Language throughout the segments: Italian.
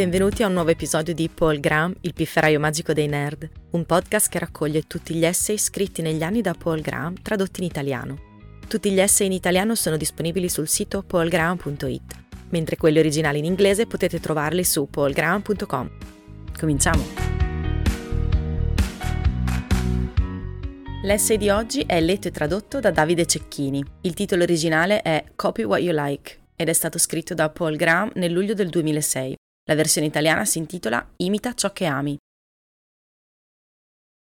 Benvenuti a un nuovo episodio di Paul Graham, il pifferaio magico dei nerd, un podcast che raccoglie tutti gli essay scritti negli anni da Paul Graham tradotti in italiano. Tutti gli essay in italiano sono disponibili sul sito paulgraham.it, mentre quelli originali in inglese potete trovarli su paulgraham.com. Cominciamo! L'essay di oggi è letto e tradotto da Davide Cecchini. Il titolo originale è Copy What You Like ed è stato scritto da Paul Graham nel luglio del 2006. La versione italiana si intitola Imita ciò che ami.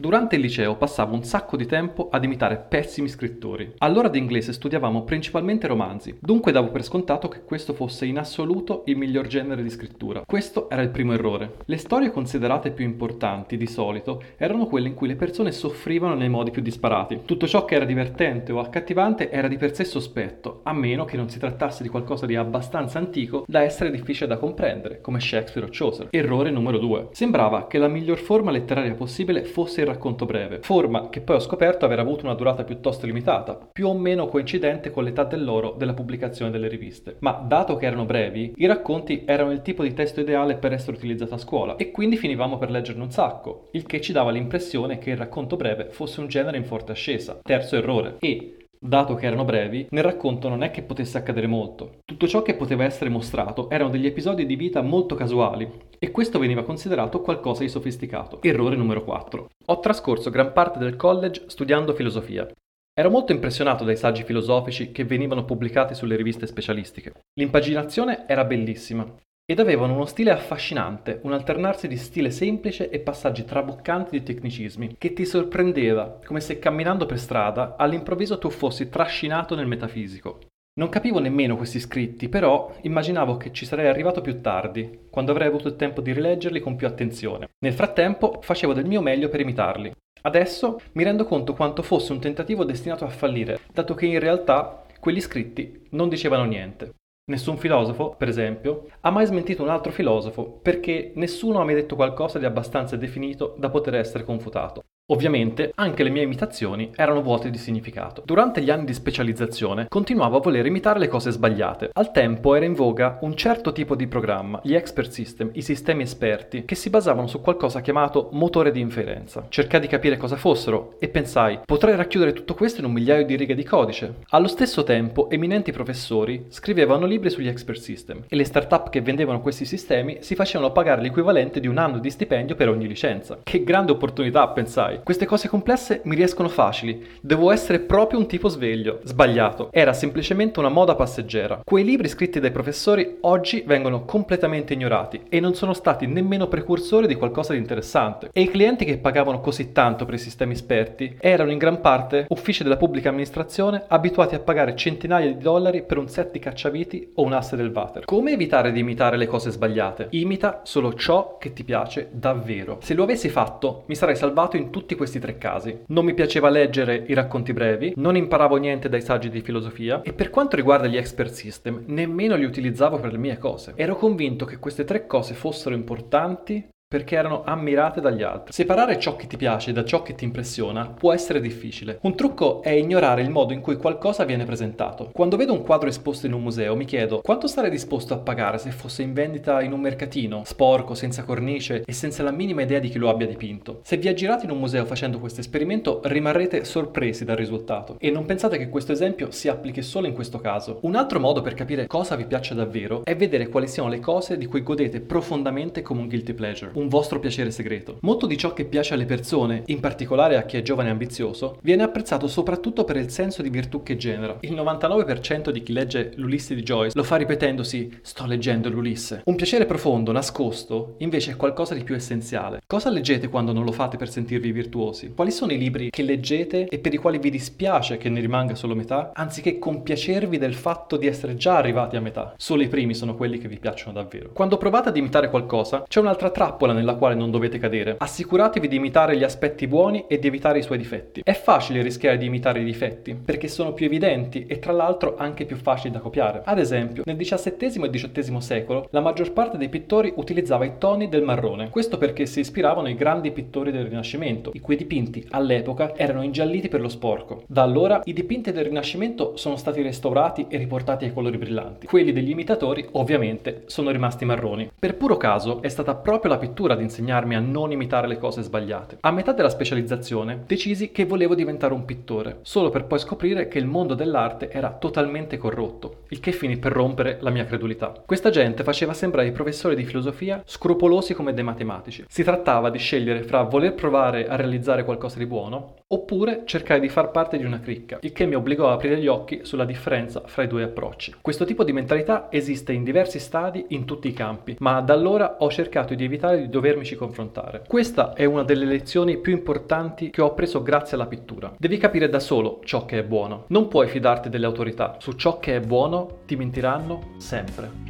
Durante il liceo passavo un sacco di tempo ad imitare pessimi scrittori. All'ora di inglese studiavamo principalmente romanzi, dunque davo per scontato che questo fosse in assoluto il miglior genere di scrittura. Questo era il primo errore. Le storie considerate più importanti, di solito, erano quelle in cui le persone soffrivano nei modi più disparati. Tutto ciò che era divertente o accattivante era di per sé sospetto, a meno che non si trattasse di qualcosa di abbastanza antico da essere difficile da comprendere, come Shakespeare o Chaucer. Errore numero 2. Sembrava che la miglior forma letteraria possibile fosse il racconto breve, forma che poi ho scoperto aver avuto una durata piuttosto limitata, più o meno coincidente con l'età dell'oro della pubblicazione delle riviste. Ma dato che erano brevi, i racconti erano il tipo di testo ideale per essere utilizzato a scuola e quindi finivamo per leggerne un sacco, il che ci dava l'impressione che il racconto breve fosse un genere in forte ascesa. Terzo errore. E Dato che erano brevi, nel racconto non è che potesse accadere molto. Tutto ciò che poteva essere mostrato erano degli episodi di vita molto casuali e questo veniva considerato qualcosa di sofisticato. Errore numero 4. Ho trascorso gran parte del college studiando filosofia. Ero molto impressionato dai saggi filosofici che venivano pubblicati sulle riviste specialistiche. L'impaginazione era bellissima ed avevano uno stile affascinante, un alternarsi di stile semplice e passaggi traboccanti di tecnicismi, che ti sorprendeva, come se camminando per strada all'improvviso tu fossi trascinato nel metafisico. Non capivo nemmeno questi scritti, però immaginavo che ci sarei arrivato più tardi, quando avrei avuto il tempo di rileggerli con più attenzione. Nel frattempo facevo del mio meglio per imitarli. Adesso mi rendo conto quanto fosse un tentativo destinato a fallire, dato che in realtà quegli scritti non dicevano niente. Nessun filosofo, per esempio, ha mai smentito un altro filosofo perché nessuno ha mai detto qualcosa di abbastanza definito da poter essere confutato. Ovviamente anche le mie imitazioni erano vuote di significato. Durante gli anni di specializzazione continuavo a voler imitare le cose sbagliate. Al tempo era in voga un certo tipo di programma, gli expert system, i sistemi esperti, che si basavano su qualcosa chiamato motore di inferenza. Cercai di capire cosa fossero e pensai, potrei racchiudere tutto questo in un migliaio di righe di codice. Allo stesso tempo, eminenti professori scrivevano libri sugli expert system e le start-up che vendevano questi sistemi si facevano pagare l'equivalente di un anno di stipendio per ogni licenza. Che grande opportunità, pensai. Queste cose complesse mi riescono facili. Devo essere proprio un tipo sveglio. Sbagliato. Era semplicemente una moda passeggera. Quei libri scritti dai professori oggi vengono completamente ignorati e non sono stati nemmeno precursori di qualcosa di interessante. E i clienti che pagavano così tanto per i sistemi esperti erano in gran parte uffici della pubblica amministrazione abituati a pagare centinaia di dollari per un set di cacciaviti o un asse del water. Come evitare di imitare le cose sbagliate? Imita solo ciò che ti piace davvero. Se lo avessi fatto, mi sarei salvato in tutti tutti questi tre casi. Non mi piaceva leggere i racconti brevi, non imparavo niente dai saggi di filosofia e per quanto riguarda gli expert system, nemmeno li utilizzavo per le mie cose. Ero convinto che queste tre cose fossero importanti perché erano ammirate dagli altri. Separare ciò che ti piace da ciò che ti impressiona può essere difficile. Un trucco è ignorare il modo in cui qualcosa viene presentato. Quando vedo un quadro esposto in un museo mi chiedo quanto sarei disposto a pagare se fosse in vendita in un mercatino, sporco, senza cornice e senza la minima idea di chi lo abbia dipinto. Se vi aggirate in un museo facendo questo esperimento rimarrete sorpresi dal risultato e non pensate che questo esempio si applichi solo in questo caso. Un altro modo per capire cosa vi piace davvero è vedere quali siano le cose di cui godete profondamente come un guilty pleasure un vostro piacere segreto. Molto di ciò che piace alle persone, in particolare a chi è giovane e ambizioso, viene apprezzato soprattutto per il senso di virtù che genera. Il 99% di chi legge l'Ulisse di Joyce lo fa ripetendosi sto leggendo l'Ulisse. Un piacere profondo, nascosto, invece è qualcosa di più essenziale. Cosa leggete quando non lo fate per sentirvi virtuosi? Quali sono i libri che leggete e per i quali vi dispiace che ne rimanga solo metà, anziché compiacervi del fatto di essere già arrivati a metà? Solo i primi sono quelli che vi piacciono davvero. Quando provate ad imitare qualcosa, c'è un'altra trappola trappola nella quale non dovete cadere. Assicuratevi di imitare gli aspetti buoni e di evitare i suoi difetti. È facile rischiare di imitare i difetti, perché sono più evidenti e tra l'altro anche più facili da copiare. Ad esempio, nel XVII e XVIII secolo la maggior parte dei pittori utilizzava i toni del marrone. Questo perché si ispiravano ai grandi pittori del Rinascimento, i cui dipinti all'epoca erano ingialliti per lo sporco. Da allora i dipinti del Rinascimento sono stati restaurati e riportati ai colori brillanti. Quelli degli imitatori, ovviamente, sono rimasti marroni. Per puro caso è stata proprio la pittura ad insegnarmi a non imitare le cose sbagliate. A metà della specializzazione decisi che volevo diventare un pittore, solo per poi scoprire che il mondo dell'arte era totalmente corrotto, il che finì per rompere la mia credulità. Questa gente faceva sembrare i professori di filosofia scrupolosi come dei matematici. Si trattava di scegliere fra voler provare a realizzare qualcosa di buono oppure cercare di far parte di una cricca, il che mi obbligò a aprire gli occhi sulla differenza fra i due approcci. Questo tipo di mentalità esiste in diversi stadi in tutti i campi, ma da allora ho cercato di evitare di dovermici confrontare. Questa è una delle lezioni più importanti che ho appreso grazie alla pittura. Devi capire da solo ciò che è buono. Non puoi fidarti delle autorità. Su ciò che è buono ti mentiranno sempre.